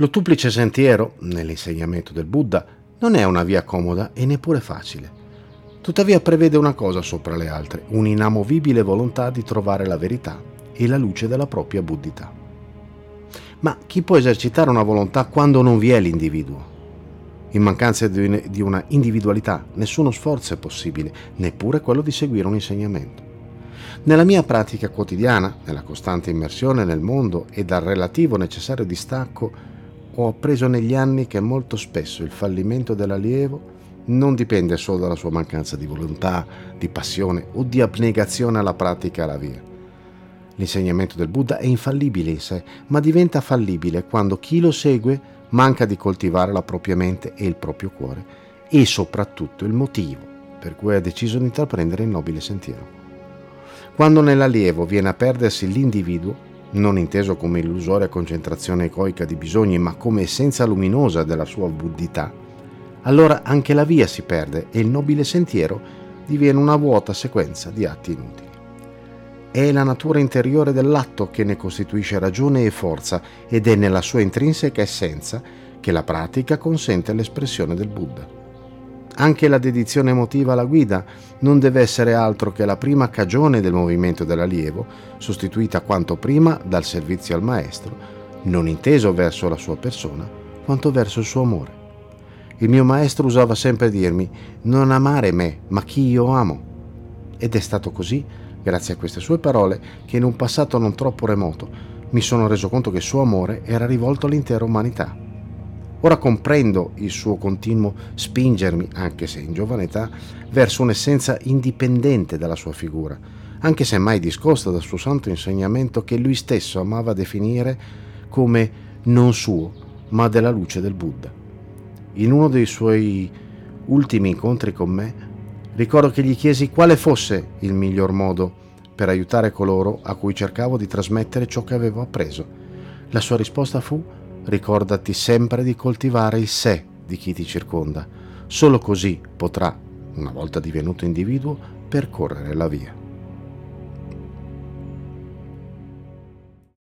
L'ottuplice sentiero, nell'insegnamento del Buddha, non è una via comoda e neppure facile. Tuttavia prevede una cosa sopra le altre, un'inamovibile volontà di trovare la verità e la luce della propria buddità. Ma chi può esercitare una volontà quando non vi è l'individuo? In mancanza di una individualità nessuno sforzo è possibile, neppure quello di seguire un insegnamento. Nella mia pratica quotidiana, nella costante immersione nel mondo e dal relativo necessario distacco, ho appreso negli anni che molto spesso il fallimento dell'allievo non dipende solo dalla sua mancanza di volontà, di passione o di abnegazione alla pratica e alla via. L'insegnamento del Buddha è infallibile in sé, ma diventa fallibile quando chi lo segue manca di coltivare la propria mente e il proprio cuore e soprattutto il motivo per cui ha deciso di intraprendere il nobile sentiero. Quando nell'allievo viene a perdersi l'individuo, non inteso come illusoria concentrazione ecoica di bisogni, ma come essenza luminosa della sua buddità, allora anche la via si perde e il nobile sentiero diviene una vuota sequenza di atti inutili. È la natura interiore dell'atto che ne costituisce ragione e forza ed è nella sua intrinseca essenza che la pratica consente l'espressione del Buddha. Anche la dedizione emotiva alla guida non deve essere altro che la prima cagione del movimento dell'allievo, sostituita quanto prima dal servizio al maestro, non inteso verso la sua persona, quanto verso il suo amore. Il mio maestro usava sempre dirmi non amare me, ma chi io amo. Ed è stato così, grazie a queste sue parole, che in un passato non troppo remoto mi sono reso conto che il suo amore era rivolto all'intera umanità. Ora comprendo il suo continuo spingermi, anche se in giovane età, verso un'essenza indipendente dalla sua figura, anche se mai discosta dal suo santo insegnamento che lui stesso amava definire come non suo, ma della luce del Buddha. In uno dei suoi ultimi incontri con me, ricordo che gli chiesi quale fosse il miglior modo per aiutare coloro a cui cercavo di trasmettere ciò che avevo appreso. La sua risposta fu ricordati sempre di coltivare il sé di chi ti circonda. Solo così potrà, una volta divenuto individuo, percorrere la via.